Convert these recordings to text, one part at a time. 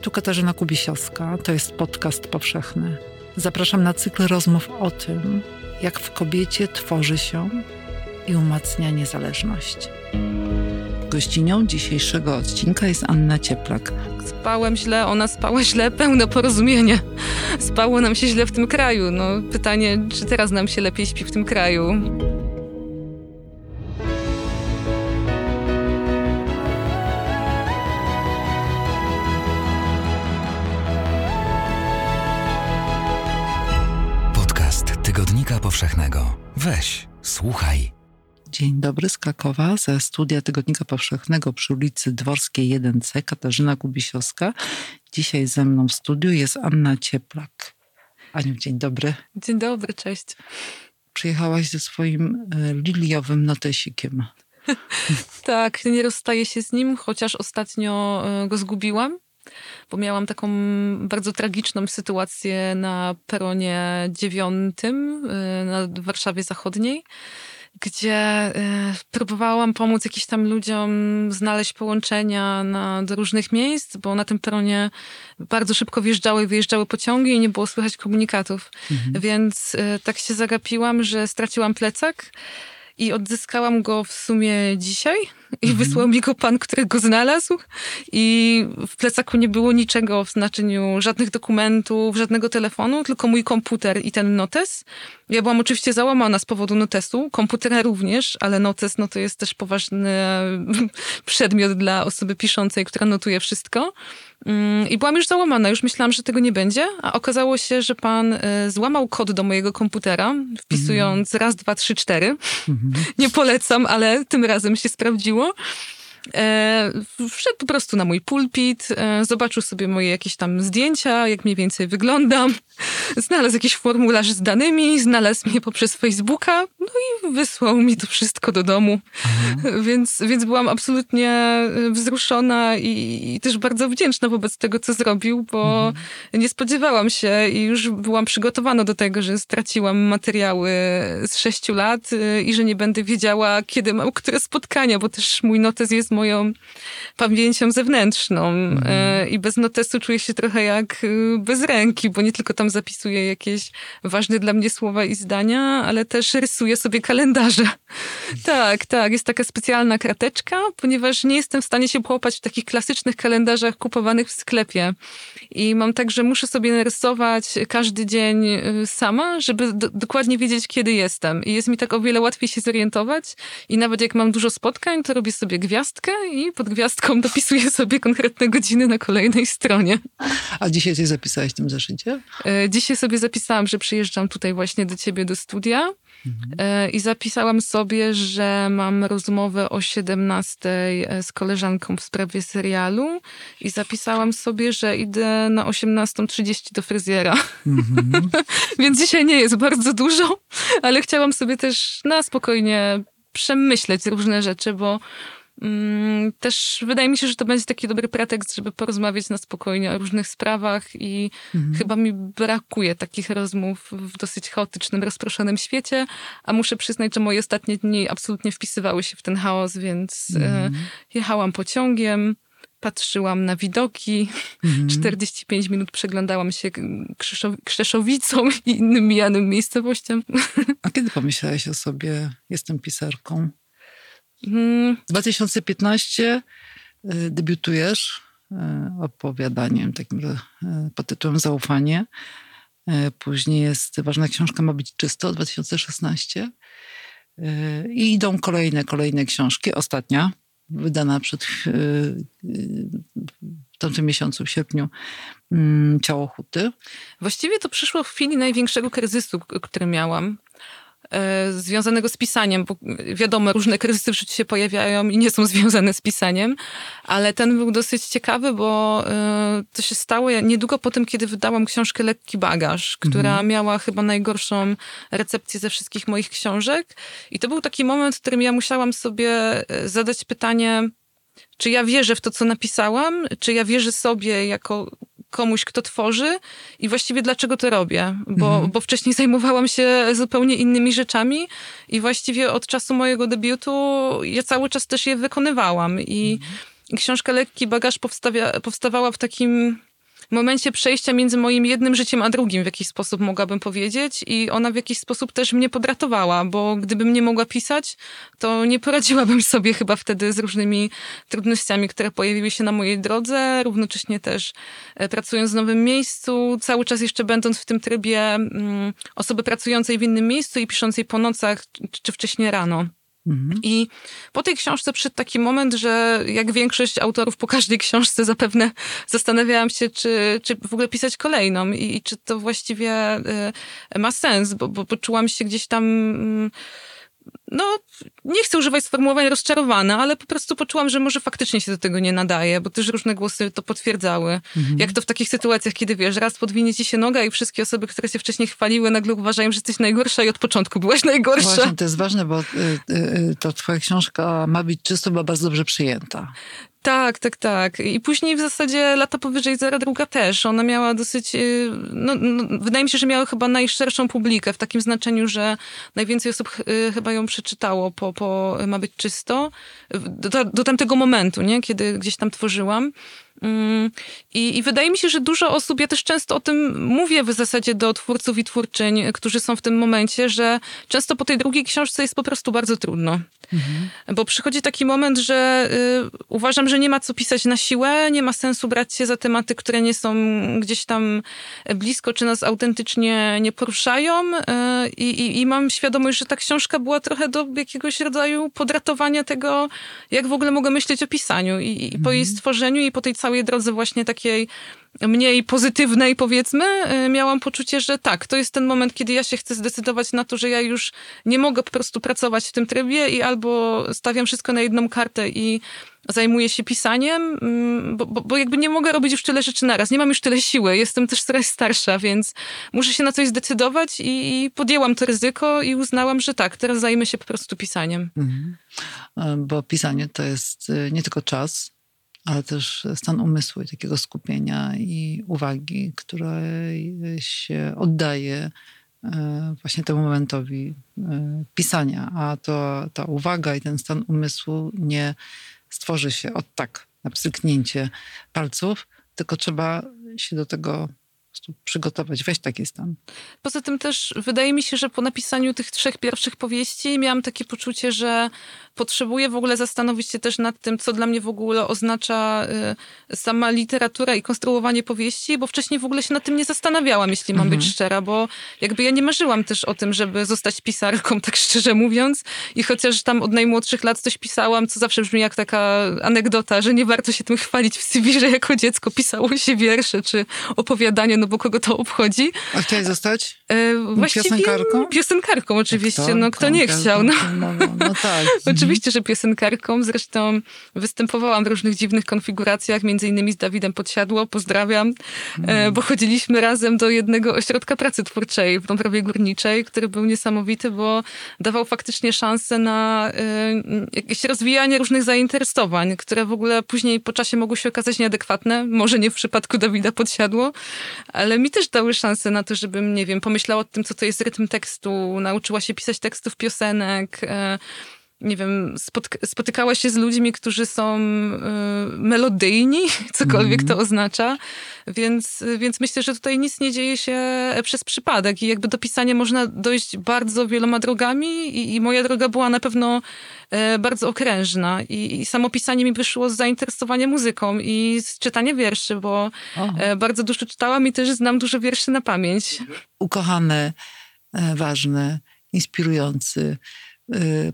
Tu Katarzyna Kubisiowska, to jest podcast powszechny. Zapraszam na cykl rozmów o tym, jak w kobiecie tworzy się i umacnia niezależność. Gościnią dzisiejszego odcinka jest Anna Cieplak. Spałem źle, ona spała źle, pełne porozumienie. Spało nam się źle w tym kraju. No, pytanie, czy teraz nam się lepiej śpi w tym kraju? Powszechnego. Weź, słuchaj. Dzień dobry z Krakowa, ze studia Tygodnika Powszechnego przy ulicy Dworskiej 1C, Katarzyna Kubisiowska. Dzisiaj ze mną w studiu jest Anna Cieplak. Aniu, dzień dobry. Dzień dobry, cześć. Przyjechałaś ze swoim e, liliowym notesikiem. Tak, nie rozstaję się z nim, chociaż ostatnio e, go zgubiłam, bo miałam taką bardzo tragiczną sytuację na peronie dziewiątym e, na Warszawie Zachodniej gdzie e, próbowałam pomóc jakimś tam ludziom znaleźć połączenia na, do różnych miejsc, bo na tym peronie bardzo szybko wjeżdżały i wyjeżdżały pociągi i nie było słychać komunikatów. Mhm. Więc e, tak się zagapiłam, że straciłam plecak i odzyskałam go w sumie dzisiaj i mhm. wysłał mi go pan, który go znalazł i w plecaku nie było niczego w znaczeniu żadnych dokumentów, żadnego telefonu, tylko mój komputer i ten notes. Ja byłam oczywiście załamana z powodu notesu, komputera również, ale notes no to jest też poważny przedmiot dla osoby piszącej, która notuje wszystko. Mm, I byłam już załamana, już myślałam, że tego nie będzie, a okazało się, że pan y, złamał kod do mojego komputera, wpisując mm. raz, dwa, trzy, cztery. Mm -hmm. Nie polecam, ale tym razem się sprawdziło. E, wszedł po prostu na mój pulpit, e, zobaczył sobie moje jakieś tam zdjęcia, jak mniej więcej wyglądam, znalazł jakiś formularz z danymi, znalazł mnie poprzez Facebooka, no i wysłał mi to wszystko do domu. Więc, więc byłam absolutnie e, wzruszona i, i, też bardzo wdzięczna wobec tego, co zrobił, bo mhm. nie spodziewałam się i już byłam przygotowana do tego, że straciłam materiały z sześciu lat e, i że nie będę wiedziała, kiedy mam które spotkania, bo też mój notes jest moją pamięcią zewnętrzną mhm. E, i bez notesu czuję się trochę jak bez ręki, bo nie tylko tam zapisuję jakieś ważne dla mnie słowa i zdania, ale też rysuję sobie kalendarze. tak, tak. Jest taka specjalna krateczka, ponieważ nie jestem w stanie się połapać w takich klasycznych kalendarzach kupowanych w sklepie. I mam tak, że muszę sobie narysować każdy dzień y, sama, żeby do, dokładnie wiedzieć, kiedy jestem. I jest mi tak o wiele łatwiej się zorientować. I nawet jak mam dużo spotkań, to robię sobie gwiazdkę i pod gwiazdką dopisuję sobie konkretne godziny na kolejnej stronie. A dzisiaj coś zapisałeś w tym zeszycie? Dzisiaj sobie zapisałam, że przyjeżdżam tutaj właśnie do ciebie do studia mhm. i zapisałam sobie, że mam rozmowę o 17 e, z koleżanką w sprawie serialu i zapisałam sobie, że idę na 18.30 do fryzjera. Mhm. Więc dzisiaj nie jest bardzo dużo, ale chciałam sobie też na spokojnie przemyśleć różne rzeczy, bo też wydaje mi się, że to będzie taki dobry pretekst, żeby porozmawiać na spokojnie o różnych sprawach i mhm. chyba mi brakuje takich rozmów w dosyć chaotycznym, rozproszonym świecie, a muszę przyznać, że moje ostatnie dni absolutnie wpisywały się w ten chaos, więc e, mhm. jechałam pociągiem, patrzyłam na widoki, mhm. 45 minut przeglądałam się Krzeszow Krzeszowicą i innym mijanym miejscowościom. A kiedy pomyślałaś o sobie, jestem pisarką? 2015 y, debiutujesz y, opowiadaniem takim y, pod tytułem Zaufanie. Później jest ważna książka Ma być czysto 2016. I idą kolejne, kolejne książki. Ostatnia, wydana przed w tamtym miesiącu, w sierpniu, mm, Ciało Huty. Właściwie to przyszło w chwili największego kryzysu, który miałam. E, związanego z pisaniem, bo wiadomo, różne kryzysy w życiu się pojawiają i nie są związane z pisaniem, ale ten był dosyć ciekawy, bo e, to się stało niedługo po tym, kiedy wydałam książkę Lekki Bagaż, która mhm. miała chyba najgorszą recepcję ze wszystkich moich książek i to był taki moment, w którym ja musiałam sobie e, zadać pytanie, czy ja wierzę w to, co napisałam, czy ja wierzę sobie jako komuś, kto tworzy i właściwie dlaczego to robię, bo, mhm. bo wcześniej zajmowałam się zupełnie innymi rzeczami i właściwie od czasu mojego debiutu ja cały czas też je wykonywałam i mhm. książka Lekki Bagaż powstawia, powstawała w takim momencie przejścia między moim jednym życiem a drugim w jakiś sposób mogłabym powiedzieć i ona w jakiś sposób też mnie podratowała, bo gdybym nie mogła pisać, to nie poradziłabym sobie chyba wtedy z różnymi trudnościami, które pojawiły się na mojej drodze, równocześnie też e, pracując w nowym miejscu, cały czas jeszcze będąc w tym trybie mm, osoby pracującej w innym miejscu i piszącej po nocach czy wcześniej rano. Mhm. I po tej książce przyszedł taki moment, że jak większość autorów po każdej książce zapewne zastanawiałam się, czy, czy w ogóle pisać kolejną i, i czy to właściwie y, ma sens, bo, bo poczułam się gdzieś tam... Y, no, nie chcę używać sformułowań rozczarowana, ale po prostu poczułam, że może faktycznie się do tego nie nadaje, bo też różne głosy to potwierdzały. Mhm. Jak to w takich sytuacjach, kiedy wiesz, raz podwinie ci się noga i wszystkie osoby, które się wcześniej chwaliły, nagle uważają, że jesteś najgorsza i od początku byłaś najgorsza. Właśnie, to jest ważne, bo y, y, y, to twoja książka ma być czysto, była bardzo dobrze przyjęta. Tak, tak, tak. I później w zasadzie lata powyżej zera druga też. Ona miała dosyć, y, no, no, wydaje mi się, że miała chyba najszerszą publikę w takim znaczeniu, że najwięcej osób y, chyba ją przeczytało po, po Ma być czysto. Do, do tamtego momentu, nie? Kiedy gdzieś tam tworzyłam. Mm, I, I, wydaje mi się, że dużo osób, ja też często o tym mówię w zasadzie do twórców i twórczyń, którzy są w tym momencie, że często po tej drugiej książce jest po prostu bardzo trudno. Mhm. Bo przychodzi taki moment, że y, uważam, że nie ma co pisać na siłę, nie ma sensu brać się za tematy, które nie są gdzieś tam blisko, czy nas autentycznie nie poruszają. Y, i, I mam świadomość, że ta książka była trochę do jakiegoś rodzaju podratowania tego, jak w ogóle mogę myśleć o pisaniu. I, i po mhm. jej stworzeniu i po tej całej całej drodze właśnie takiej mniej pozytywnej, powiedzmy, y, miałam poczucie, że tak, to jest ten moment, kiedy ja się chcę zdecydować na to, że ja już nie mogę po prostu pracować w tym trybie i albo stawiam wszystko na jedną kartę i zajmuję się pisaniem, mm, bo, bo, bo, jakby nie mogę robić już tyle rzeczy naraz. Nie mam już tyle siły, jestem też coraz starsza, więc muszę się na coś zdecydować i, i podjęłam to ryzyko i uznałam, że tak, teraz zajmę się po prostu pisaniem. Mhm. E, bo pisanie to jest e, nie tylko czas, ale też stan umysłu i takiego skupienia i uwagi, które się oddaje e, właśnie temu momentowi e, pisania. A to, ta uwaga i ten stan umysłu nie stworzy się od tak na palców, tylko trzeba się do tego przygotować, weź taki stan. Poza tym też wydaje mi się, że po napisaniu tych trzech pierwszych powieści miałam takie poczucie, że potrzebuję w ogóle zastanowić się też nad tym, co dla mnie w ogóle oznacza y, sama literatura i konstruowanie powieści, bo wcześniej w ogóle się nad tym nie zastanawiałam, jeśli mam mhm. być szczera, bo jakby ja nie marzyłam też o tym, żeby zostać pisarką, tak szczerze mówiąc. I chociaż tam od najmłodszych lat coś pisałam, co zawsze brzmi jak taka anegdota, że nie warto się tym chwalić w CV, że jako dziecko pisało się wiersze czy opowiadanie, no bo kogo to obchodzi. A chciałeś zostać e, Właściwie piosenkarką? Piosenkarką oczywiście, kto? no kto nie chciał. No, no, no, no tak. Oczywiście, że piosenkarką. Zresztą występowałam w różnych dziwnych konfiguracjach, między innymi z Dawidem Podsiadło, pozdrawiam, mm. bo chodziliśmy razem do jednego ośrodka pracy twórczej w Dąbrowie Górniczej, który był niesamowity, bo dawał faktycznie szansę na y, jakieś rozwijanie różnych zainteresowań, które w ogóle później po czasie mogły się okazać nieadekwatne. Może nie w przypadku Dawida Podsiadło, ale mi też dały szansę na to, żebym, nie wiem, pomyślała o tym, co to jest rytm tekstu, nauczyła się pisać tekstów piosenek, y, nie wiem, spotykała się z ludźmi, którzy są y, melodyjni, cokolwiek mm. to oznacza, więc, więc myślę, że tutaj nic nie dzieje się przez przypadek i jakby do pisania można dojść bardzo wieloma drogami i, i moja droga była na pewno y, bardzo okrężna I, i samo pisanie mi wyszło z zainteresowania muzyką i z czytania wierszy, bo y, bardzo dużo czytałam i też znam dużo wierszy na pamięć. Ukochany, ważny, inspirujący,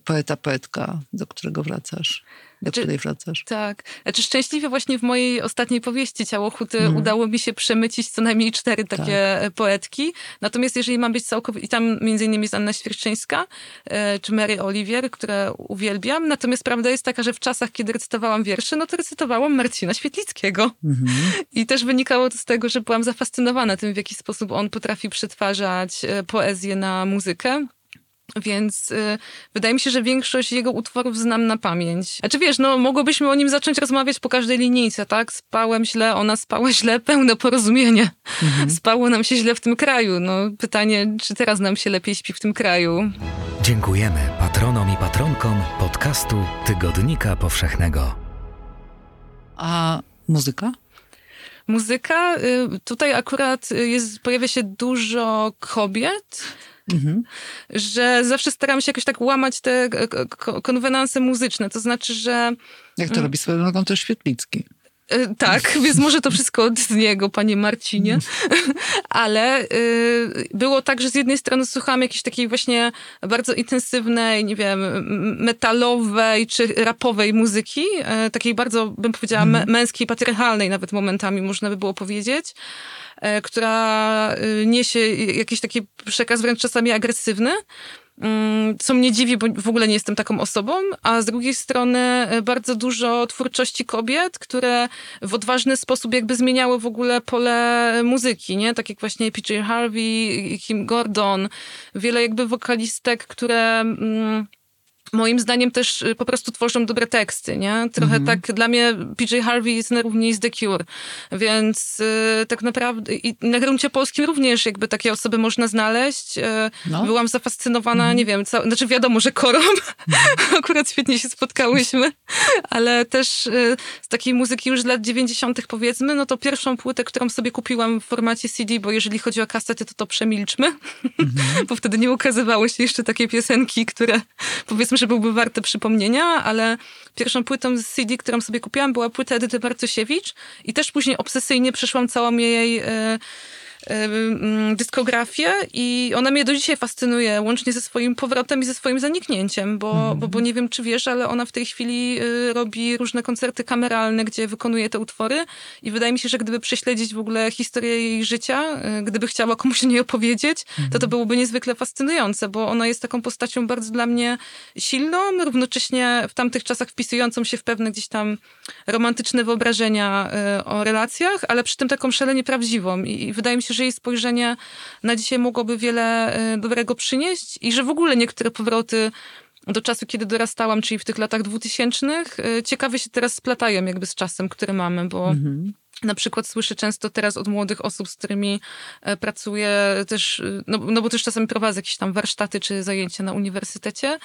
poeta, poetka, do którego wracasz, do Czy, której wracasz. Tak. Znaczy szczęśliwie właśnie w mojej ostatniej powieści Ciało Huty mm. udało mi się przemycić co najmniej cztery takie tak. poetki. Natomiast jeżeli mam być całkowicie, i tam między innymi jest Anna Świerczyńska, e, czy Mary Olivier, które uwielbiam. Natomiast prawda jest taka, że w czasach, kiedy recytowałam wiersze, no to recytowałam Marcina Świetlickiego. Mm -hmm. I też wynikało to z tego, że byłam zafascynowana tym, w jaki sposób on potrafi przetwarzać e, poezję na muzykę. Więc y, wydaje mi się, że większość jego utworów znam na pamięć. A czy wiesz, no mogłobyśmy o nim zacząć rozmawiać po każdej linijce, tak? Spałem źle, ona spała źle, pełne porozumienie. Mhm. Spało nam się źle w tym kraju. No pytanie, czy teraz nam się lepiej śpi w tym kraju? Dziękujemy patronom i patronkom podcastu Tygodnika Powszechnego. A muzyka? muzyka. Y, tutaj akurat jest, pojawia się dużo kobiet. Mhm. Że zawsze staram się jakoś tak łamać te konwenanse muzyczne. To znaczy, że. Jak to mm. robi swoją nogą też Świetlicki. E, tak, więc może to wszystko od niego, panie Marcinie. Ale y, było tak, że z jednej strony słuchałam jakiejś takiej właśnie bardzo intensywnej, nie wiem, metalowej czy rapowej muzyki, y, takiej bardzo, bym powiedziała, mm. męskiej, patriarchalnej nawet momentami, można by było powiedzieć y, która niesie jakiś taki przekaz wręcz czasami agresywny. Mm, co mnie dziwi, bo w ogóle nie jestem taką osobą, a z drugiej strony e, bardzo dużo twórczości kobiet, które w odważny sposób jakby zmieniały w ogóle pole muzyki, nie? Tak jak właśnie PJ Harvey, Kim Gordon, wiele jakby wokalistek, które... Mm, moim zdaniem też y, po prostu tworzą dobre teksty, nie? Trochę mhm. tak dla mnie PJ Harvey jest na równi z The Cure, więc y, tak naprawdę i na gruncie polskim również jakby takie osoby można znaleźć. Y, no. Byłam zafascynowana, mhm. nie wiem, ca- znaczy wiadomo, że korą, mhm. akurat świetnie się spotkałyśmy, ale też y, z takiej muzyki już z lat 90. powiedzmy, no to pierwszą płytę, którą sobie kupiłam w formacie CD, bo jeżeli chodzi o kasety, to to przemilczmy, mhm. bo wtedy nie ukazywały się jeszcze takie piosenki, które powiedzmy że byłby warty przypomnienia, ale pierwszą płytą z CD, którą sobie kupiłam, była płyta Edyty Bartosiewicz i też później obsesyjnie przeszłam całą jej... Mm, dyskografię i ona mnie do dzisiaj fascynuje, łącznie ze swoim powrotem i ze swoim zaniknięciem, bo, mm. bo, bo nie wiem, czy wiesz, ale ona w tej chwili y, robi różne koncerty kameralne, gdzie wykonuje te utwory i wydaje mi się, że gdyby prześledzić w ogóle historię jej życia, y, gdyby chciała komuś o niej opowiedzieć, mm. to to byłoby niezwykle fascynujące, bo ona jest taką postacią bardzo dla mnie silną, równocześnie w tamtych czasach wpisującą się w pewne gdzieś tam romantyczne wyobrażenia y, o relacjach, ale przy tym taką szalenie prawdziwą i, i wydaje mi się, że jej spojrzenie na dzisiaj mogłoby wiele e, dobrego przynieść i że w ogóle niektóre powroty do czasu, kiedy dorastałam, czyli w tych latach dwutysięcznych, e, ciekawie się teraz splatają jakby z czasem, który mamy, bo mhm. Na przykład słyszę często teraz od młodych osób, z którymi e, pracuję też, no, no bo też czasem prowadzę jakieś tam warsztaty czy zajęcia na uniwersytecie,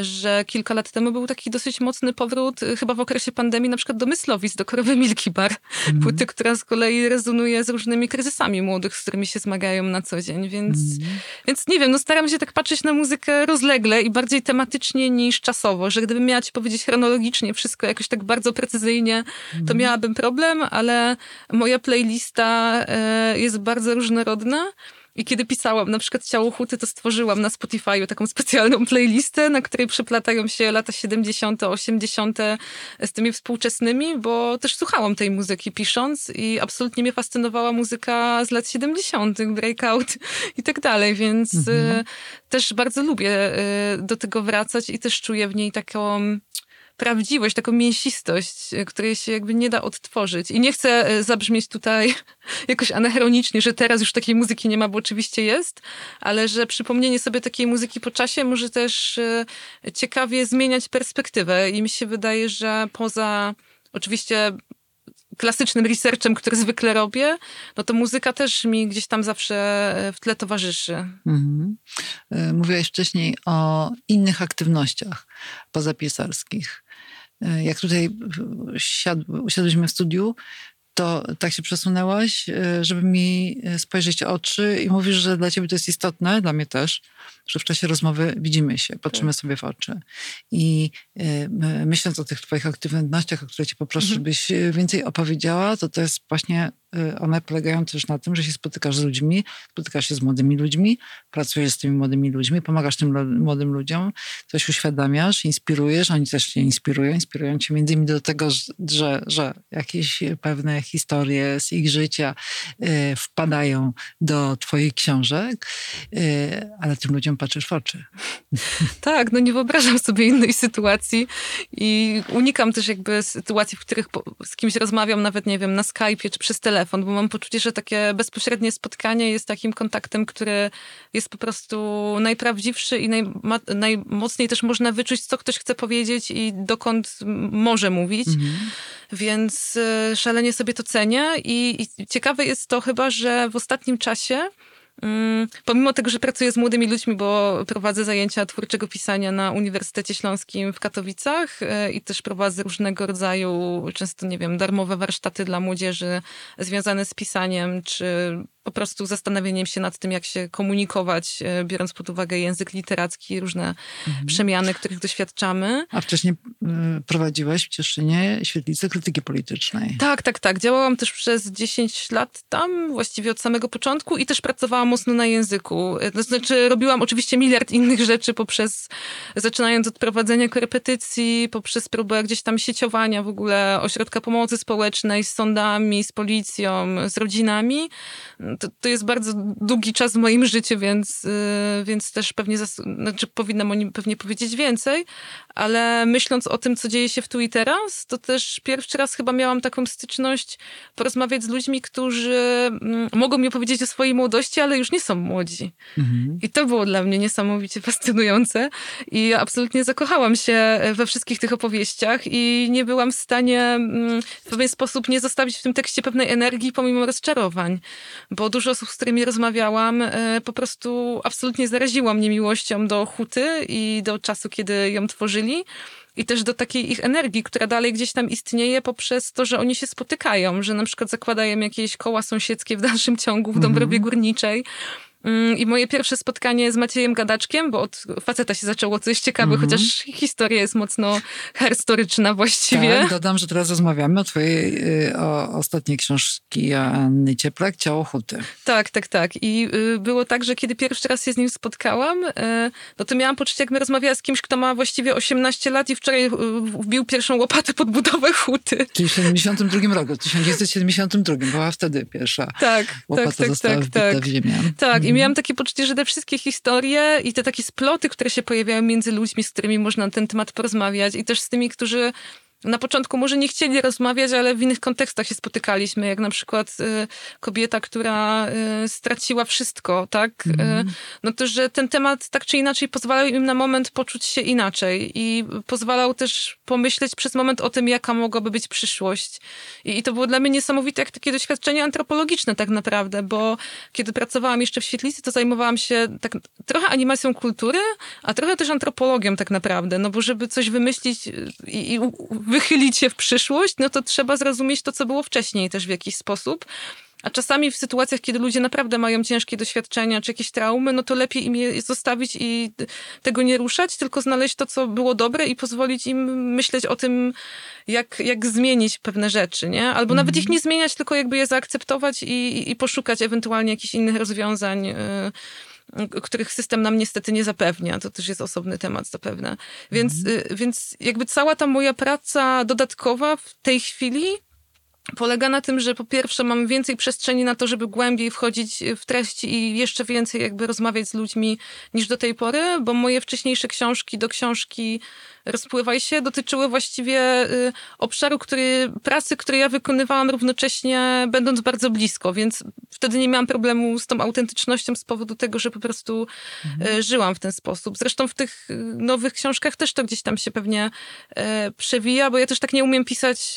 że kilka lat temu był taki dosyć mocny powrót, y, chyba w okresie pandemii, na przykład do Myslowic, do Korowy Milki Bar. Mm. Płyty, która z kolei rezonuje z różnymi kryzysami młodych, z którymi się zmagają na co dzień, więc, mm. więc nie wiem, no staram się tak patrzeć na muzykę rozlegle i bardziej tematycznie niż czasowo, że gdybym miała ci powiedzieć chronologicznie wszystko jakoś tak bardzo precyzyjnie, to mhm. miałabym problem, ale moja playlista e, jest bardzo różnorodna. I kiedy pisałam na przykład Ciało Huty, to stworzyłam na Spotify'u taką specjalną playlistę, na której przeplatają się lata 70., 80. z tymi współczesnymi, bo też słuchałam tej muzyki pisząc i absolutnie mnie fascynowała muzyka z lat 70., breakout i tak dalej, więc mhm. Y, też bardzo lubię y, do tego wracać i też czuję w niej taką prawdziwość, taką mięsistość, e, której się jakby nie da odtworzyć. I nie chcę e, zabrzmieć tutaj jakoś anachronicznie, że teraz już takiej muzyki nie ma, bo oczywiście jest, ale że przypomnienie sobie takiej muzyki po czasie może też e, ciekawie zmieniać perspektywę. I mi się wydaje, że poza oczywiście klasycznym researchem, który zwykle robię, no to muzyka też mi gdzieś tam zawsze w tle towarzyszy. Mhm. Mówiłaś wcześniej o innych aktywnościach pozapisarskich. E, jak tutaj siadł, usiadłyśmy w studiu, to tak się przesunęłaś, e, żeby mi e, spojrzeć oczy i mówisz, że dla ciebie to jest istotne, dla mnie też, że w czasie rozmowy widzimy się, patrzymy tak. sobie w oczy. I myśląc o tych twoich aktywnościach, o które cię poproszę, mhm. żebyś więcej opowiedziała, to to jest właśnie one polegają też na tym, że się spotykasz z ludźmi, spotykasz się z młodymi ludźmi, pracujesz z tymi młodymi ludźmi, pomagasz tym młodym ludziom, coś uświadamiasz, inspirujesz, oni też cię inspirują, inspirują cię między innymi do tego, że, że jakieś pewne historie z ich życia y, wpadają do twoich książek, y, ale tym ludziom patrzysz w oczy. Tak, no nie wyobrażam sobie innej sytuacji i unikam też jakby sytuacji, w których z kimś rozmawiam, nawet nie wiem, na Skype'ie czy przez telefon, telefon, bo mam poczucie, że takie bezpośrednie spotkanie jest takim kontaktem, który jest po prostu najprawdziwszy i naj, najmocniej też można wyczuć, co ktoś chce powiedzieć i dokąd może mówić. Mhm. Więc e, szalenie sobie to cenię i, i ciekawe jest to chyba, że w ostatnim czasie pomimo tego, że pracuję z młodymi ludźmi, bo prowadzę zajęcia twórczego pisania na Uniwersytecie Śląskim w Katowicach e, i też prowadzę różnego rodzaju, często nie wiem, darmowe warsztaty dla młodzieży związane z pisaniem, czy po prostu zastanawianiem się nad tym, jak się komunikować, e, biorąc pod uwagę język literacki, różne mhm. przemiany, których doświadczamy. A wcześniej y, prowadziłaś w Cieszynie świetlicę krytyki politycznej. Tak, tak, tak. Działałam też przez 10 lat tam, właściwie od samego początku i też pracowałam mocno na języku. E, to znaczy robiłam oczywiście miliard innych rzeczy poprzez, zaczynając od prowadzenia korepetycji, poprzez próbę gdzieś tam sieciowania w ogóle ośrodka pomocy społecznej z sądami, z policją, z rodzinami to, to jest bardzo długi czas w moim życiu, więc, y, więc też pewnie, znaczy powinnam o nim pewnie powiedzieć więcej, ale myśląc o tym, co dzieje się w tu i teraz, to też pierwszy raz chyba miałam taką styczność porozmawiać z ludźmi, którzy mm, mogą mi opowiedzieć o swojej młodości, ale już nie są młodzi. Mhm. I to było dla mnie niesamowicie fascynujące i absolutnie zakochałam się we wszystkich tych opowieściach i nie byłam w stanie mm, w pewien sposób nie zostawić w tym tekście pewnej energii pomimo rozczarowań bo dużo osób, z którymi rozmawiałam, e, po prostu absolutnie zaraziło mnie miłością do huty i do czasu, kiedy ją tworzyli i też do takiej ich energii, która dalej gdzieś tam istnieje poprzez to, że oni się spotykają, że na przykład zakładają jakieś koła sąsiedzkie w dalszym ciągu w Dąbrowie mhm. Górniczej I moje pierwsze spotkanie z Maciejem Gadaczkiem, bo od faceta się zaczęło coś ciekawe, mm -hmm. chociaż historia jest mocno herstoryczna właściwie. Tak, dodam, że teraz rozmawiamy o twojej y, o ostatniej książki Anny Cieplak, Ciało Huty. Tak, tak, tak. I y, było tak, że kiedy pierwszy raz się z nim spotkałam, y, no to miałam poczucie, jakbym rozmawiała z kimś, kto ma właściwie 18 lat i wczoraj wbił pierwszą łopatę pod budowę huty. Czyli w 72 roku, w 1972 była wtedy pierwsza tak, łopata tak, tak, została tak, tak. w ziemię. Tak, i miałam takie poczucie, że te wszystkie historie i te takie sploty, które się pojawiają między ludźmi, z którymi można na ten temat porozmawiać i też z tymi, którzy na początku może nie chcieli rozmawiać, ale w innych kontekstach się spotykaliśmy, jak na przykład y, kobieta, która y, straciła wszystko, tak? Mm. Y, no to, że ten temat tak czy inaczej pozwalał im na moment poczuć się inaczej i pozwalał też pomyśleć przez moment o tym, jaka mogłaby być przyszłość. I, i to było dla mnie niesamowite, jak takie doświadczenie antropologiczne tak naprawdę, bo kiedy pracowałam jeszcze w Świetlicy, to zajmowałam się tak trochę animacją kultury, a trochę też antropologią tak naprawdę, no bo żeby coś wymyślić i, i wychylić się w przyszłość, no to trzeba zrozumieć to, co było wcześniej też w jakiś sposób. A czasami w sytuacjach, kiedy ludzie naprawdę mają ciężkie doświadczenia czy jakieś traumy, no to lepiej im je zostawić i tego nie ruszać, tylko znaleźć to, co było dobre i pozwolić im myśleć o tym, jak, jak zmienić pewne rzeczy, nie? Albo nawet ich mhm. nie zmieniać, tylko jakby je zaakceptować i, i poszukać ewentualnie jakichś innych rozwiązań. Yy których system nam niestety nie zapewnia. To też jest osobny temat zapewne. Więc, mhm. więc jakby cała ta moja praca dodatkowa w tej chwili polega na tym, że po pierwsze mam więcej przestrzeni na to, żeby głębiej wchodzić w treści i jeszcze więcej jakby rozmawiać z ludźmi niż do tej pory, bo moje wcześniejsze książki do książki Rozpływaj się dotyczyły właściwie y, obszaru, który, pracy, której ja wykonywałam równocześnie będąc bardzo blisko, więc wtedy nie miałam problemu z tą autentycznością z powodu tego, że po prostu mhm. Y, żyłam w ten sposób. Zresztą w tych y, nowych książkach też to gdzieś tam się pewnie przewija, bo ja też tak nie umiem pisać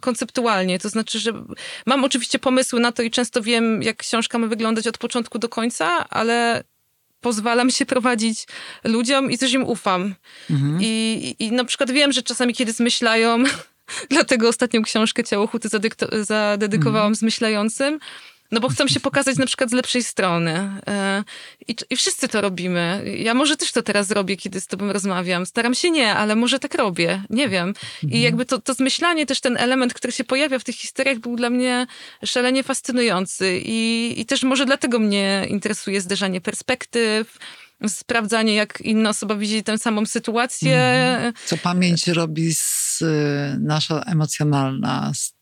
konceptualnie. To znaczy, że mam oczywiście pomysły na to i często wiem, jak książka ma wyglądać od początku do końca, ale pozwalam się prowadzić ludziom i coś im ufam. Mhm. I, I na przykład wiem, że czasami kiedy zmyślają, dlatego ostatnią książkę Ciało Huty zadedykowałam mhm. zmyślającym, no bo chcą się pokazać na przykład z lepszej strony. E, I, I, wszyscy to robimy. Ja może też to teraz robię, kiedy z tobą rozmawiam. Staram się nie, ale może tak robię. Nie wiem. I mhm. jakby to, to zmyślanie, też ten element, który się pojawia w tych historiach, był dla mnie szalenie fascynujący. I, i też może dlatego mnie interesuje zderzanie perspektyw, sprawdzanie, jak inna osoba widzi tę samą sytuację. Mhm. Co pamięć robi z, nasza emocjonalna, z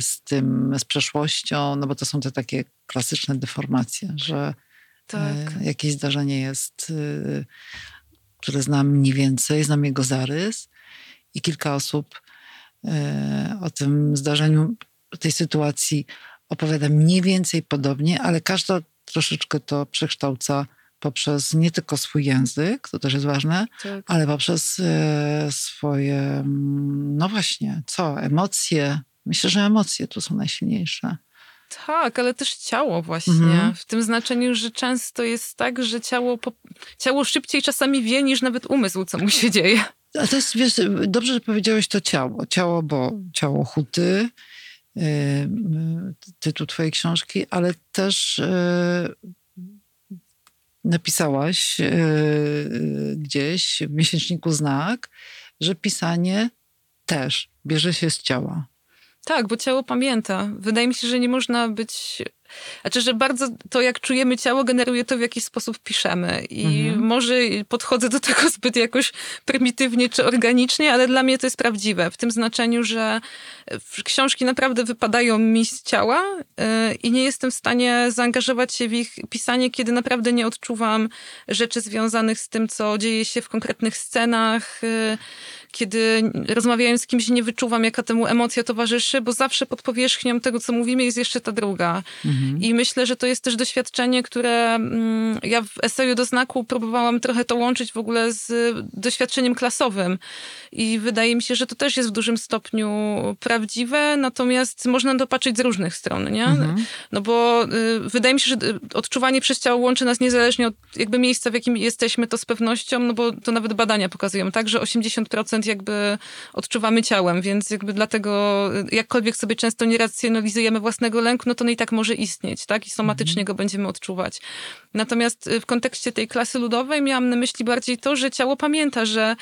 z tym, z przeszłością, no bo to są te takie klasyczne deformacje, że tak. E, jakieś zdarzenie jest, e, które znam mniej więcej, znam jego zarys i kilka osób e, o tym zdarzeniu, tej sytuacji opowiada mniej więcej podobnie, ale każda troszeczkę to przekształca poprzez nie tylko swój język, to też jest ważne, tak. ale poprzez swoje, mm, no właśnie, co, emocje, Myślę, że emocje tu są najsilniejsze. Tak, ale też ciało właśnie. Mhm. W tym znaczeniu, że często jest tak, że ciało, po, ciało szybciej czasami wie niż nawet umysł, co mu się dzieje. A to jest, wiesz, dobrze, że powiedziałeś to ciało. Ciało, bo ciało huty, yy, tytuł twojej książki, ale też yy, napisałaś yy, gdzieś w miesięczniku Znak, że pisanie też bierze się z ciała. Tak, bo ciało pamięta. Wydaje mi się, że nie można być. Znaczy, że bardzo to, jak czujemy ciało, generuje to, w jaki sposób piszemy. I Mhm. może podchodzę do tego zbyt jakoś prymitywnie czy organicznie, ale dla mnie to jest prawdziwe. W tym znaczeniu, że książki naprawdę wypadają mi z ciała yy, i nie jestem w stanie zaangażować się w ich pisanie, kiedy naprawdę nie odczuwam rzeczy związanych z tym, co dzieje się w konkretnych scenach. Yy, kiedy rozmawiając z kimś nie wyczuwam, jaka temu emocja towarzyszy, bo zawsze pod powierzchnią tego, co mówimy, jest jeszcze ta druga. I myślę, że to jest też doświadczenie, które mm, ja w eseju do znaku próbowałam trochę to łączyć w ogóle z doświadczeniem klasowym. I wydaje mi się, że to też jest w dużym stopniu prawdziwe, natomiast można to patrzeć z różnych stron, nie? No bo y, wydaje mi się, że y, odczuwanie przez ciało łączy nas niezależnie od jakby miejsca, w jakim jesteśmy, to z pewnością, no bo to nawet badania pokazują, tak, że 80% jakby odczuwamy ciałem, więc jakby dlatego y, jakkolwiek sobie często nie racjonalizujemy własnego lęku, no to on i tak może istnieć, tak, i somatycznie go będziemy odczuwać. Natomiast y, w kontekście tej klasy ludowej miałam na myśli bardziej to, że ciało pamięta, że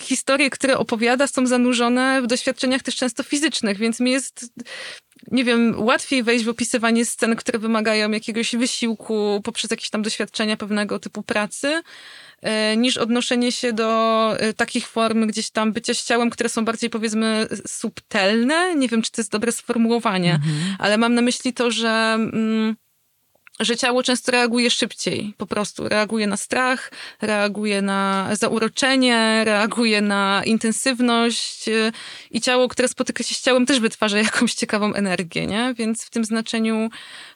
historie, które opowiada, są zanurzone w doświadczeniach też często fizycznych, więc mi jest, nie wiem, łatwiej wejść w opisywanie scen, które wymagają jakiegoś wysiłku poprzez jakieś tam doświadczenia pewnego typu pracy, e, niż odnoszenie się do e, takich form gdzieś tam bycia z ciałem, które są bardziej powiedzmy subtelne. Nie wiem, czy to jest dobre sformułowanie, ale mam na myśli to, że... Mm, że ciało często reaguje szybciej, po prostu reaguje na strach, reaguje na zauroczenie, reaguje na intensywność y, i ciało, które spotyka się z ciałem też wytwarza jakąś ciekawą energię, nie? Więc w tym znaczeniu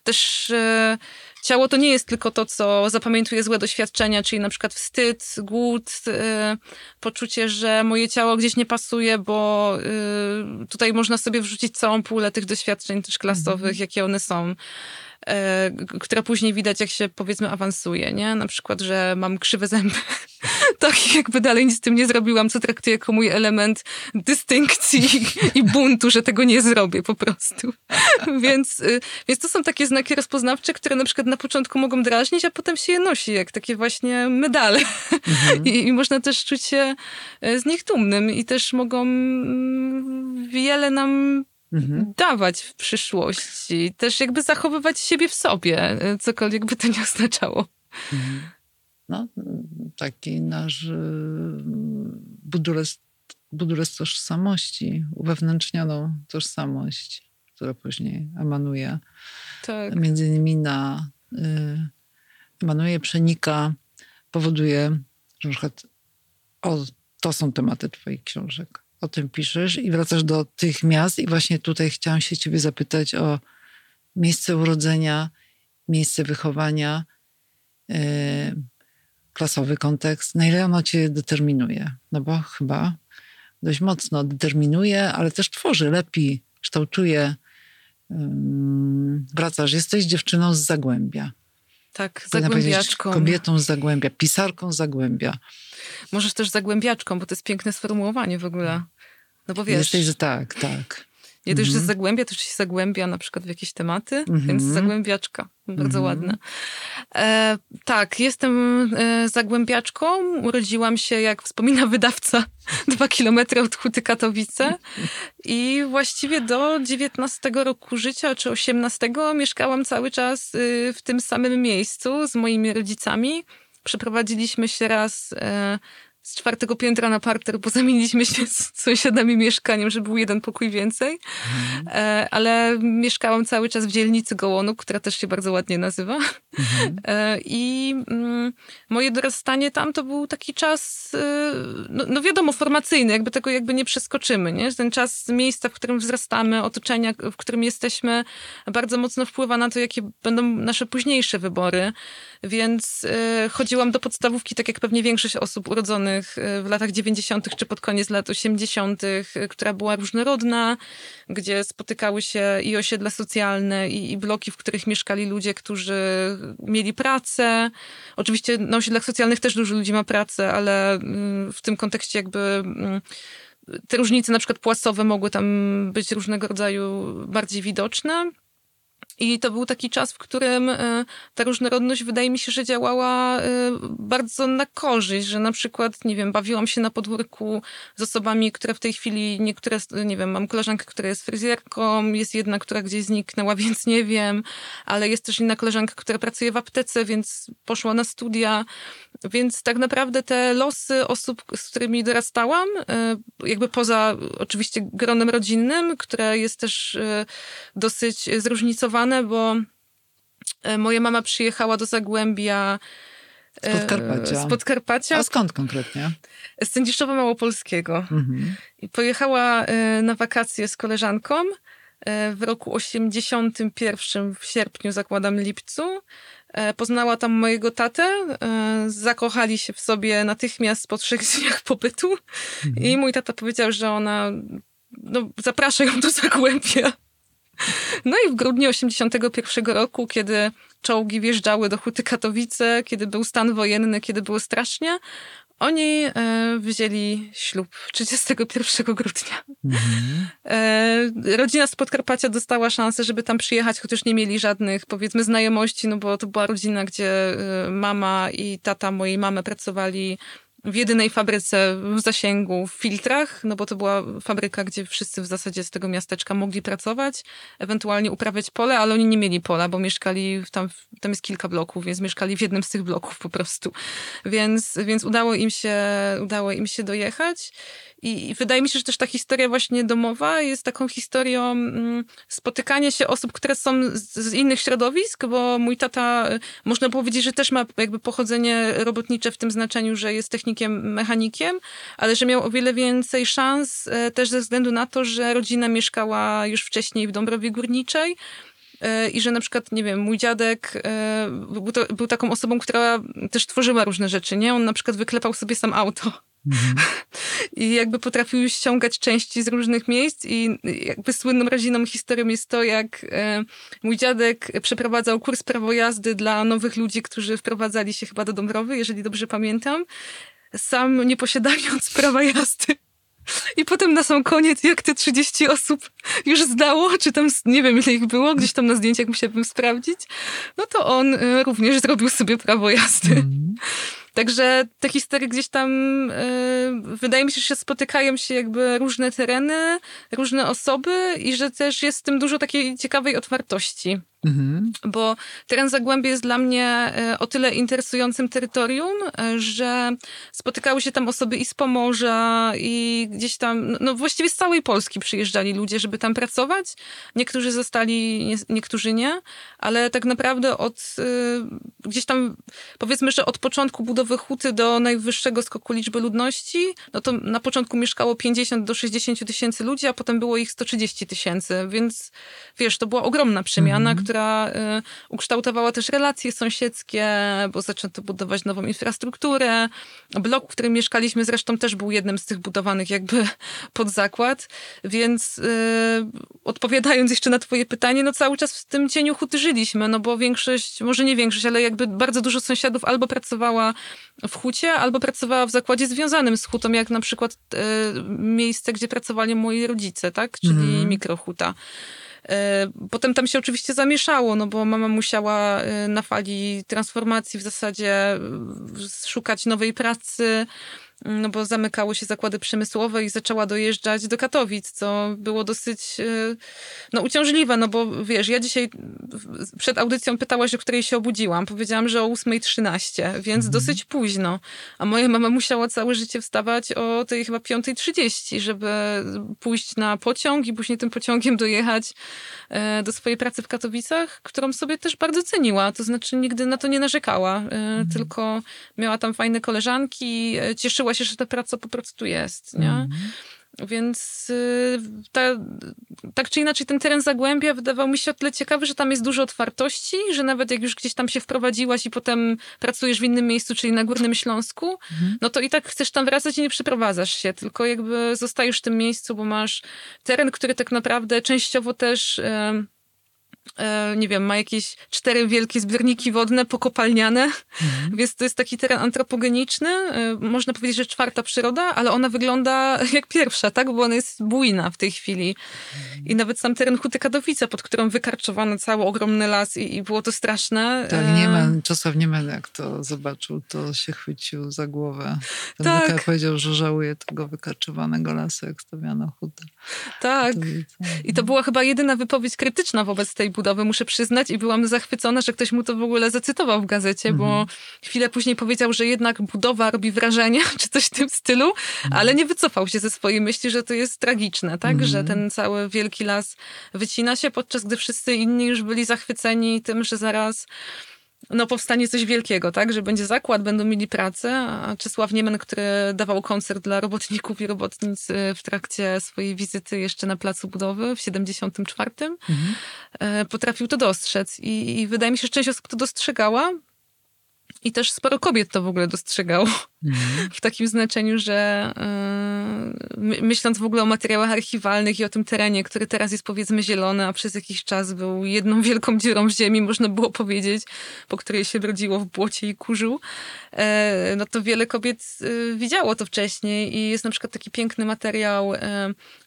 też y, ciało to nie jest tylko to, co zapamiętuje złe doświadczenia, czyli na przykład wstyd, głód, y, poczucie, że moje ciało gdzieś nie pasuje, bo y, tutaj można sobie wrzucić całą pulę tych doświadczeń też klasowych, jakie one są g- które później widać, jak się powiedzmy awansuje, nie? Na przykład, że mam krzywe zęby. tak jakby dalej nic z tym nie zrobiłam, co traktuję jako mój element dystynkcji i buntu, że tego nie zrobię po prostu. więc, y, więc to są takie znaki rozpoznawcze, które na przykład na początku mogą drażnić, a potem się je nosi, jak takie właśnie medale. I, I można też czuć się e, z nich dumnym i też mogą mm, wiele nam Mhm. dawać w przyszłości. Też jakby zachowywać siebie w sobie, y, cokolwiek by to nie oznaczało. No, taki nasz y, budulec, budulec tożsamości, uwewnętrznioną tożsamość, która później emanuje. Tak. Między innymi na, y, emanuje, przenika, powoduje, że na przykład o, to są tematy twoich książek. O tym piszesz i wracasz do tych miast i właśnie tutaj chciałam się ciebie zapytać o miejsce urodzenia, miejsce wychowania, y, klasowy kontekst. Na ile ono cię determinuje? No bo chyba dość mocno determinuje, ale też tworzy, lepi, kształtuje. Wracasz, jesteś dziewczyną z Zagłębia. Tak, Powinna zagłębiaczką. Kobietą z Zagłębia, pisarką z Zagłębia. Możesz też zagłębiaczką, bo to jest piękne sformułowanie w ogóle. No bo wiesz, Jesteś, że tak, tak. Dość, że Mhm. zagłębia, to się zagłębia na przykład w jakieś tematy, Mhm. więc zagłębiaczka. Bardzo Mhm. ładne. E, tak, jestem e, zagłębiaczką. Urodziłam się, jak wspomina wydawca, dwa kilometry od Huty Katowice. I właściwie do 19 roku życia, czy 18 mieszkałam cały czas y, w tym samym miejscu z moimi rodzicami. Przeprowadziliśmy się raz e, z czwartego piętra na parter, bo zamieniliśmy się z sąsiadami mieszkaniem, żeby był jeden pokój więcej. E, ale mieszkałam cały czas w dzielnicy Gołonuk, która też się bardzo ładnie nazywa. E, I mm, moje dorastanie tam to był taki czas, y, no, no wiadomo, formacyjny, jakby tego jakby nie przeskoczymy, nie? Ten czas miejsca, w którym wzrastamy, otoczenia, w którym jesteśmy, bardzo mocno wpływa na to, jakie będą nasze późniejsze wybory. Więc chodziłam do podstawówki, tak jak pewnie większość osób urodzonych tworzonych w latach 90. czy pod koniec lat 80., która była różnorodna, gdzie spotykały się i osiedla socjalne, i, i bloki, w których mieszkali ludzie, którzy mieli pracę. Oczywiście na osiedlach socjalnych też dużo ludzi ma pracę, ale mm, w tym kontekście jakby mm, te różnice na przykład płacowe mogły tam być różnego rodzaju bardziej widoczne. I to był taki czas, w którym e, ta różnorodność wydaje mi się, że działała e, bardzo na korzyść, że na przykład, nie wiem, bawiłam się na podwórku z osobami, które w tej chwili, niektóre, nie wiem, mam koleżankę, która jest fryzjerką, jest jedna, która gdzieś zniknęła, więc nie wiem, ale jest też inna koleżanka, która pracuje w aptece, więc poszła na studia. Więc tak naprawdę te losy osób, z którymi dorastałam, e, jakby poza oczywiście gronem rodzinnym, które jest też dosyć zróżnicowane, bo e, moja mama przyjechała do Zagłębia z Podkarpacia. Z Podkarpacia. A skąd konkretnie? Z Sędziszowa Małopolskiego. Mhm. I pojechała e, na wakacje z koleżanką e, w roku 81, w sierpniu, zakładam lipcu. Poznała tam mojego tatę, zakochali się w sobie natychmiast po trzech dniach pobytu mhm. i mój tata powiedział, że ona no, zaprasza ją do Zagłębia. No i w grudniu 81 roku, kiedy czołgi wjeżdżały do Huty Katowice, kiedy był stan wojenny, kiedy było strasznie, oni e, wzięli ślub 31 grudnia. Mhm. E, rodzina z Podkarpacia dostała szansę, żeby tam przyjechać, chociaż nie mieli żadnych, powiedzmy, znajomości, no bo to była rodzina, gdzie e, mama i tata mojej mamy pracowali w jedynej fabryce w zasięgu w filtrach, no bo to była fabryka, gdzie wszyscy w zasadzie z tego miasteczka mogli pracować, ewentualnie uprawiać pole, ale oni nie mieli pola, bo mieszkali tam, tam jest kilka bloków, więc mieszkali w jednym z tych bloków po prostu. Więc, więc udało im się, udało im się dojechać. I wydaje mi się, że też ta historia właśnie domowa jest taką historią mm, spotykania się osób, które są z, innych środowisk, bo mój tata, można powiedzieć, że też ma jakby pochodzenie robotnicze w tym znaczeniu, że jest technikiem, mechanikiem, ale że miał o wiele więcej szans e, też ze względu na to, że rodzina mieszkała już wcześniej w Dąbrowie Górniczej, e, i że na przykład, nie wiem, mój dziadek e, był, to, był, taką osobą, która też tworzyła różne rzeczy, nie? On na przykład wyklepał sobie sam auto. Mhm. I jakby potrafił ściągać części z różnych miejsc i jakby słynną rodzinną historią jest to, jak mój dziadek przeprowadzał kurs prawo jazdy dla nowych ludzi, którzy wprowadzali się chyba do Dąbrowy, jeżeli dobrze pamiętam, sam nie posiadając prawa jazdy. I potem na sam koniec, jak te 30 osób już zdało, czy tam, nie wiem ile ich było, gdzieś tam na zdjęciach musiałbym sprawdzić, no to on e, również zrobił sobie prawo jazdy. Mm. Także te historie gdzieś tam, yy, wydaje mi się, że spotykają się jakby różne tereny, różne osoby i że też jest w tym dużo takiej ciekawej otwartości. Mhm. Bo teren Zagłębie jest dla mnie e, o tyle interesującym terytorium, e, że spotykały się tam osoby i z Pomorza, i gdzieś tam, no, no właściwie z całej Polski przyjeżdżali ludzie, żeby tam pracować. Niektórzy zostali, nie, niektórzy nie, ale tak naprawdę od y, gdzieś tam, powiedzmy, że od początku budowy huty do najwyższego skoku liczby ludności, no to na początku mieszkało 50 do 60 tysięcy ludzi, a potem było ich 130 tysięcy, więc wiesz, to była ogromna przemiana, mhm która y, ukształtowała też relacje sąsiedzkie, bo zaczęto budować nową infrastrukturę. Blok, w którym mieszkaliśmy zresztą też był jednym z tych budowanych jakby pod zakład, więc y, odpowiadając jeszcze na twoje pytanie, no cały czas w tym cieniu huty żyliśmy, no bo większość, może nie większość, ale jakby bardzo dużo sąsiadów albo pracowała w hucie, albo pracowała w zakładzie związanym z hutą, jak na przykład y, miejsce, gdzie pracowali moi rodzice, tak? Czyli mm. mikrohuta. E, potem tam się oczywiście zamieszało, no bo mama musiała e, na fali transformacji w zasadzie e, szukać nowej pracy, no bo zamykały się zakłady przemysłowe i zaczęła dojeżdżać do Katowic, co było dosyć no, uciążliwe, no bo wiesz, ja dzisiaj przed audycją pytałaś, o której się obudziłam. Powiedziałam, że o 8.13, więc mhm. dosyć późno. A moja mama musiała całe życie wstawać o tej chyba 5.30, żeby pójść na pociąg i później tym pociągiem dojechać e, do swojej pracy w Katowicach, którą sobie też bardzo ceniła. To znaczy nigdy na to nie narzekała, e, mhm. tylko miała tam fajne koleżanki, e, się, że ta praca po prostu jest, nie? Mhm. Więc y, ta, tak czy inaczej ten teren Zagłębia wydawał mi się o tyle ciekawy, że tam jest dużo otwartości, że nawet jak już gdzieś tam się wprowadziłaś i potem pracujesz w innym miejscu, czyli na Górnym Śląsku, Mhm. no to i tak chcesz tam wracać i nie przeprowadzasz się, tylko jakby zostajesz w tym miejscu, bo masz teren, który tak naprawdę częściowo też... e, nie wiem, ma jakieś cztery wielkie zbiorniki wodne pokopalniane, Mhm. więc to jest taki teren antropogeniczny. e, Można powiedzieć, że czwarta przyroda, ale ona wygląda jak pierwsza, tak? Bo ona jest bujna w tej chwili. I nawet sam teren Huty Kadowice, pod którą wykarczowano cały ogromny las i, i było to straszne. Tak, E, Niemen, Czesław Niemen, jak to zobaczył, to się chwycił za głowę. Ten Tak. tak. powiedział, że żałuje tego wykarczowanego lasu, jak stawiano hutę. Tak. I to była chyba jedyna wypowiedź krytyczna wobec tej budowy, muszę przyznać, i byłam zachwycona, że ktoś mu to w ogóle zacytował w gazecie, bo chwilę później powiedział, że jednak budowa robi wrażenie, czy coś w tym stylu, ale nie wycofał się ze swojej myśli, że to jest tragiczne, tak? Mhm. Że ten cały wielki las wycina się, podczas gdy wszyscy inni już byli zachwyceni tym, że zaraz no, powstanie coś wielkiego, tak? Że będzie zakład, będą mieli pracę, a Czesław Niemen, który dawał koncert dla robotników i robotnic y, w trakcie swojej wizyty jeszcze na placu budowy w 74, Mhm. e, potrafił to dostrzec. I, I wydaje mi się, że część osób to dostrzegała i też sporo kobiet to w ogóle dostrzegało Mhm. w takim znaczeniu, że yy, my- myśląc w ogóle o materiałach archiwalnych i o tym terenie, który teraz jest powiedzmy zielony, a przez jakiś czas był jedną wielką dziurą w ziemi, można było powiedzieć, po której się brodziło w błocie i kurzu, e, no to wiele kobiet e, widziało to wcześniej i jest na przykład taki piękny materiał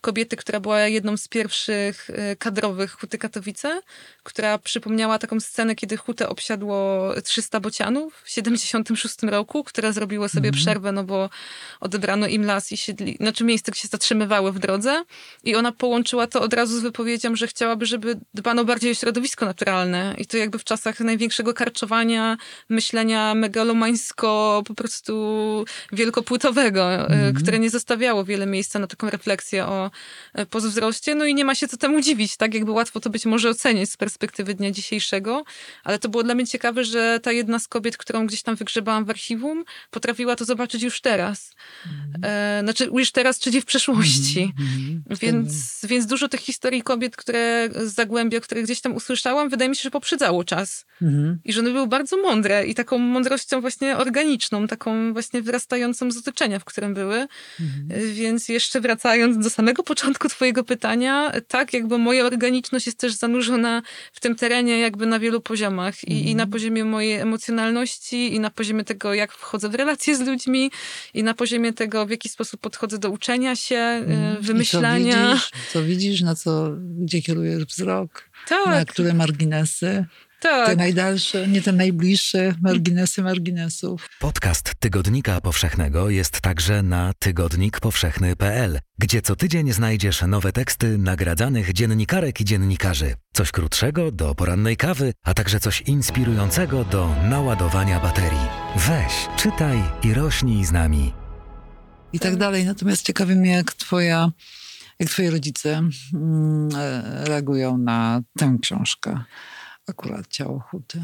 kobiety, która była jedną z pierwszych kadrowych Huty Katowice, która przypomniała taką scenę, kiedy Hutę obsiadło 300 bocianów w 76 roku, które zrobiło sobie przerwę, no bo odebrano im las i siedli, znaczy miejsce, gdzie się zatrzymywały w drodze i ona połączyła to od razu z wypowiedzią, że chciałaby, żeby dbano bardziej o środowisko naturalne. I to jakby w czasach największego karczowania, myślenia megalomańsko po prostu wielkopłytowego, e, które nie zostawiało wiele miejsca na taką refleksję o e, postwzroście, no i nie ma się co temu dziwić, tak? Jakby łatwo to być może ocenić z perspektywy dnia dzisiejszego, ale to było dla mnie ciekawe, że ta jedna z kobiet, którą gdzieś tam wygrzebałam w archiwum, potrafiła to zobaczyć już teraz. E, znaczy już teraz, czyli w przeszłości. Mhm. Więc, więc dużo tych historii kobiet, które z Zagłębia, które gdzieś tam usłyszałam, wydaje mi się, że poprzedzało czas. Mhm. I że one były bardzo mądre i taką mądrością właśnie organiczną, taką właśnie wyrastającą z otoczenia, w którym były. Mhm. Y, Więc jeszcze wracając do samego początku twojego pytania, tak, jakby moja organiczność jest też zanurzona w tym terenie jakby na wielu poziomach. I, i na poziomie mojej emocjonalności, i na poziomie tego, jak wchodzę w relacje z ludźmi, i na poziomie tego, w jaki sposób podchodzę do uczenia się, wymyślania. I co widzisz, co widzisz, na co, gdzie kierujesz wzrok, na Tak, które marginesy, te tak. najdalsze, nie te najbliższe, marginesy marginesów. Podcast Tygodnika Powszechnego jest także na tygodnikpowszechny.pl, gdzie co tydzień znajdziesz nowe teksty nagradzanych dziennikarek i dziennikarzy. Coś krótszego do porannej kawy, a także coś inspirującego do naładowania baterii. Weź, czytaj i rośnij z nami. i tak dalej. Natomiast ciekawi mnie, jak twoja, jak twoi rodzice mm, e, reagują na tę książkę. Akurat Ciało Huty.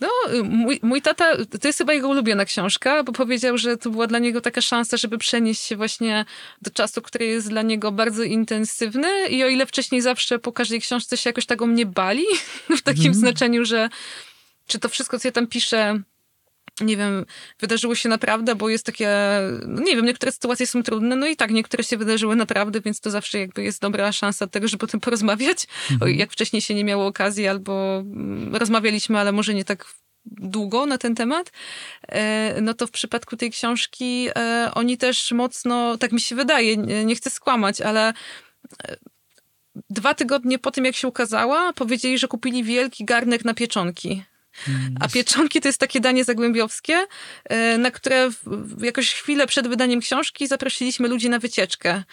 No, y, mój, mój tata, to jest chyba jego ulubiona książka, bo powiedział, że to była dla niego taka szansa, żeby przenieść się właśnie do czasu, który jest dla niego bardzo intensywny i o ile wcześniej zawsze po każdej książce się jakoś tak o mnie bali, w takim Mhm. znaczeniu, że czy to wszystko, co ja tam piszę, nie wiem, wydarzyło się naprawdę, bo jest takie, no nie wiem, niektóre sytuacje są trudne, no i tak, niektóre się wydarzyły naprawdę, więc to zawsze jakby jest dobra szansa tego, żeby o tym porozmawiać. O, jak wcześniej się nie miało okazji, albo mm, rozmawialiśmy, ale może nie tak długo na ten temat, e, no to w przypadku tej książki e, oni też mocno, tak mi się wydaje, nie, nie chcę skłamać, ale e, dwa tygodnie po tym, jak się ukazała, powiedzieli, że kupili wielki garnek na pieczonki. A pieczonki to jest takie danie zagłębiowskie, e, na które jakoś chwilę przed wydaniem książki zaprosiliśmy ludzi na wycieczkę.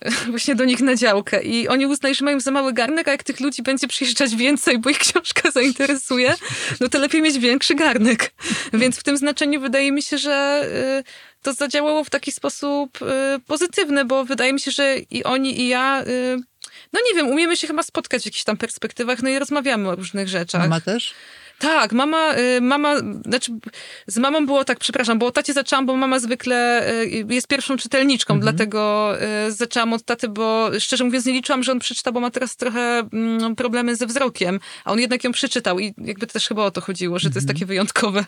E, Właśnie do nich na działkę. I oni uznali, że mają za mały garnek, a jak tych ludzi będzie przyjeżdżać więcej, bo ich książka zainteresuje, no to lepiej mieć większy garnek. Więc w tym znaczeniu wydaje mi się, że y, to zadziałało w taki sposób pozytywny, bo wydaje mi się, że i oni, i ja no nie wiem, umiemy się chyba spotkać w jakichś tam perspektywach, no i rozmawiamy o różnych rzeczach. Mama też? Tak, mama, y, mama, znaczy z mamą było tak, przepraszam, bo o tacie zaczęłam, bo mama zwykle y, jest pierwszą czytelniczką, Mhm. dlatego y, zaczęłam od taty, bo szczerze mówiąc nie liczyłam, że on przeczyta, bo ma teraz trochę mm, problemy ze wzrokiem, a on jednak ją przeczytał i jakby też chyba o to chodziło, że to jest takie wyjątkowe,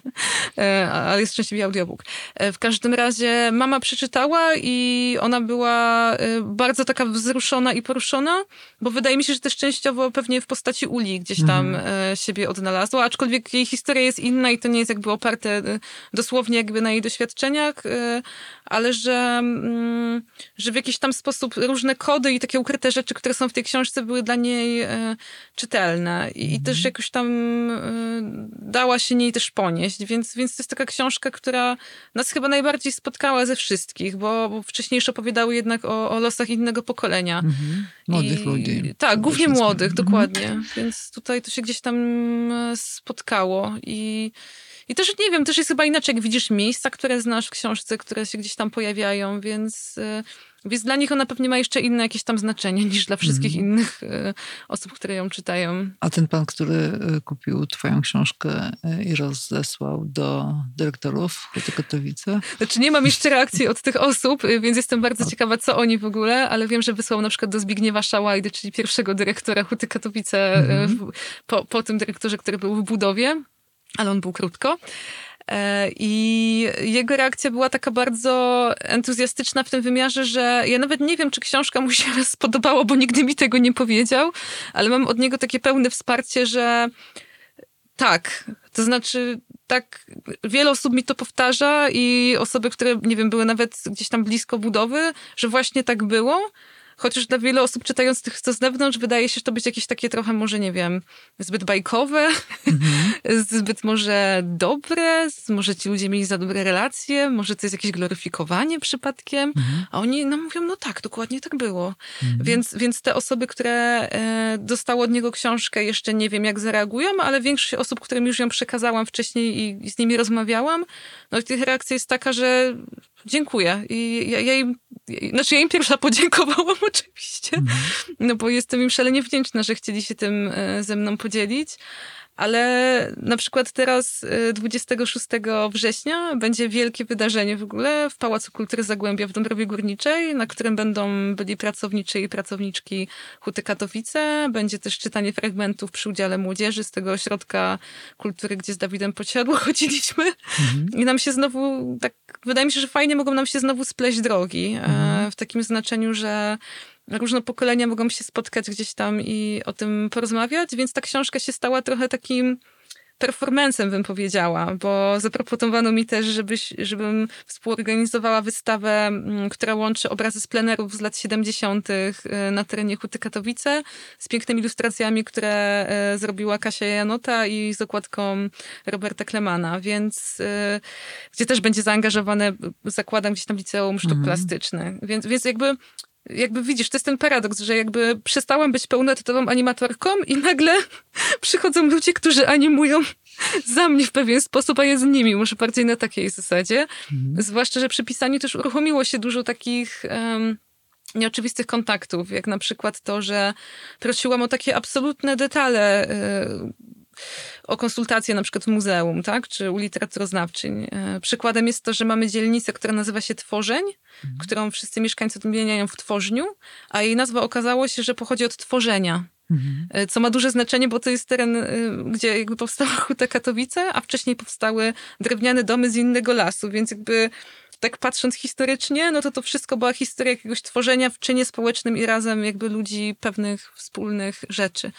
ale jest szczęśliwie audiobook. E, W każdym razie mama przeczytała i ona była e, bardzo taka wzruszona i poruszona, bo wydaje mi się, że też częściowo pewnie w postaci Uli gdzieś tam e, siebie odnalazła, aczkolwiek jej historia jest inna i to nie jest jakby oparte e, dosłownie jakby na jej doświadczeniach, e, ale że, mm, że w jakiś tam sposób różne kody i takie ukryte rzeczy, które są w tej książce były dla niej e, czytelne i, i też jakoś tam e, dała się niej też ponieść, więc, więc to jest taka książka, która nas chyba najbardziej spotkała ze wszystkich, bo, bo wcześniejsze opowiadały jednak o, o losach innego pokolenia. Mhm. Młodych I- ludzi. Tak, głównie młodych, Mhm. dokładnie. Więc tutaj to się gdzieś tam e, spotkało i i też nie wiem, też jest chyba inaczej, jak widzisz miejsca, które znasz w książce, które się gdzieś tam pojawiają, więc, e, więc dla nich ona pewnie ma jeszcze inne jakieś tam znaczenie niż dla wszystkich Mhm. innych e, osób, które ją czytają. A ten pan, który y, kupił twoją książkę y, i rozesłał do dyrektorów Huty Katowice, Znaczy nie mam jeszcze reakcji od tych osób, y, więc jestem bardzo ciekawa, co oni w ogóle, ale wiem, że wysłał na przykład do Zbigniewa Szałajdy, czyli pierwszego dyrektora Huty Katowice, y, Mhm. w, po, po tym dyrektorze, który był w budowie, ale on był krótko. E, I jego reakcja była taka bardzo entuzjastyczna w tym wymiarze, że ja nawet nie wiem, czy książka mu się spodobała, bo nigdy mi tego nie powiedział, ale mam od niego takie pełne wsparcie, że tak, to znaczy tak, wiele osób mi to powtarza i osoby, które, nie wiem, były nawet gdzieś tam blisko budowy, że właśnie tak było. Chociaż dla wielu osób czytając tych co z zewnątrz wydaje się, że to być jakieś takie trochę może, nie wiem, zbyt bajkowe, zbyt może dobre, może ci ludzie mieli za dobre relacje, może to jest jakieś gloryfikowanie przypadkiem, a oni no mówią, no tak, dokładnie tak było. Więc, więc te osoby, które e, dostały od niego książkę, jeszcze nie wiem, jak zareagują, ale większość osób, którym już ją przekazałam wcześniej i, i z nimi rozmawiałam, no i ich reakcja jest taka, że dziękuję. I ja, ja im, znaczy ja im pierwsza podziękowałam oczywiście, no bo jestem im szalenie wdzięczna, że chcieli się tym e, ze mną podzielić. Ale na przykład teraz e, 26 września będzie wielkie wydarzenie w ogóle w Pałacu Kultury Zagłębia w Dąbrowie Górniczej, na którym będą byli pracowniczy i pracowniczki Huty Katowice. Będzie też czytanie fragmentów przy udziale młodzieży z tego ośrodka kultury, gdzie z Dawidem Pociadło chodziliśmy. I nam się znowu, tak wydaje mi się, że fajnie mogą nam się znowu spleść drogi. E, w takim znaczeniu, że różne pokolenia mogą się spotkać gdzieś tam i o tym porozmawiać, więc ta książka się stała trochę takim performancem, bym powiedziała, bo zaproponowano mi też, żebyś, żebym współorganizowała wystawę, mm, która łączy obrazy z plenerów z lat 70. y, na terenie Huty Katowice z pięknymi ilustracjami, które e, zrobiła Kasia Janota i z okładką Roberta Klemana, więc y, gdzie też będzie zaangażowane, zakładam, gdzieś tam Liceum Sztuk Mhm. Plastycznych. Więc, więc jakby jakby widzisz, to jest ten paradoks, że jakby przestałam być pełnoetatową animatorką i nagle przychodzą ludzie, którzy animują za mnie w pewien sposób, a ja z nimi, może bardziej na takiej zasadzie. Zwłaszcza, że przy pisaniu też uruchomiło się dużo takich... em, Nieoczywistych kontaktów, jak na przykład to, że prosiłam o takie absolutne detale e, o konsultacje na przykład w muzeum, tak, czy u literaturoznawczyń. E, Przykładem jest to, że mamy dzielnicę, która nazywa się Tworzeń, którą wszyscy mieszkańcy odmieniają w Tworzniu, a jej nazwa okazało się, że pochodzi od tworzenia. E, Co ma duże znaczenie, bo to jest teren, e, gdzie jakby powstała Huta Katowice, a wcześniej powstały drewniane domy z innego lasu, więc jakby tak patrząc historycznie, no to to wszystko była historia jakiegoś tworzenia w czynie społecznym i razem jakby ludzi pewnych wspólnych rzeczy.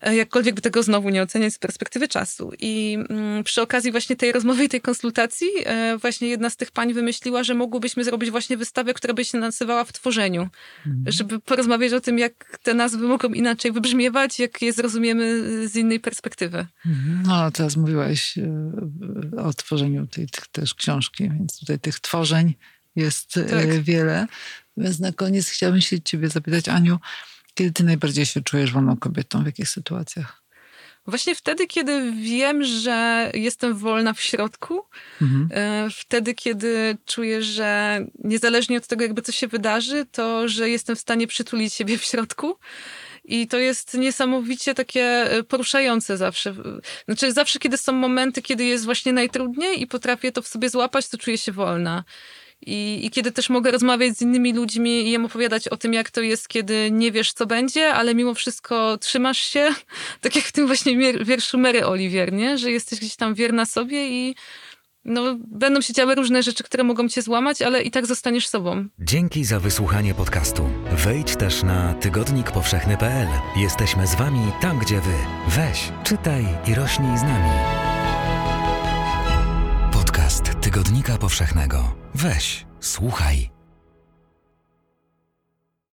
E, Jakkolwiek by tego znowu nie oceniać z perspektywy czasu. I mm, przy okazji właśnie tej rozmowy i tej konsultacji e, właśnie jedna z tych pań wymyśliła, że mogłybyśmy zrobić właśnie wystawę, która by się nazywała w tworzeniu. Żeby porozmawiać o tym, jak te nazwy mogą inaczej wybrzmiewać, jak je zrozumiemy z innej perspektywy. Mhm. No, teraz mówiłaś y, o tworzeniu tej, też książki, więc tutaj tych tworzeń jest y, Tak. wiele. Więc na koniec chciałabym się ciebie zapytać, Aniu, kiedy ty najbardziej się czujesz wolną kobietą, w jakich sytuacjach? Właśnie wtedy, kiedy wiem, że jestem wolna w środku, Mhm. e, wtedy, kiedy czuję, że niezależnie od tego, jakby co się wydarzy, to że jestem w stanie przytulić siebie w środku. I to jest niesamowicie takie e, poruszające zawsze. Znaczy, zawsze, kiedy są momenty, kiedy jest właśnie najtrudniej i potrafię to w sobie złapać, to czuję się wolna. I, I kiedy też mogę rozmawiać z innymi ludźmi i im opowiadać o tym, jak to jest, kiedy nie wiesz, co będzie, ale mimo wszystko trzymasz się, tak jak w tym właśnie wierszu Mary Olivier, nie? że jesteś gdzieś tam wierna sobie i no, będą się działy różne rzeczy, które mogą cię złamać, ale i tak zostaniesz sobą. Dzięki za wysłuchanie podcastu. Wejdź też na tygodnikpowszechny.pl. Jesteśmy z Wami tam, gdzie Wy. Weź, czytaj i rośnij z nami. Podcast Tygodnika Powszechnego. Weź, słuchaj.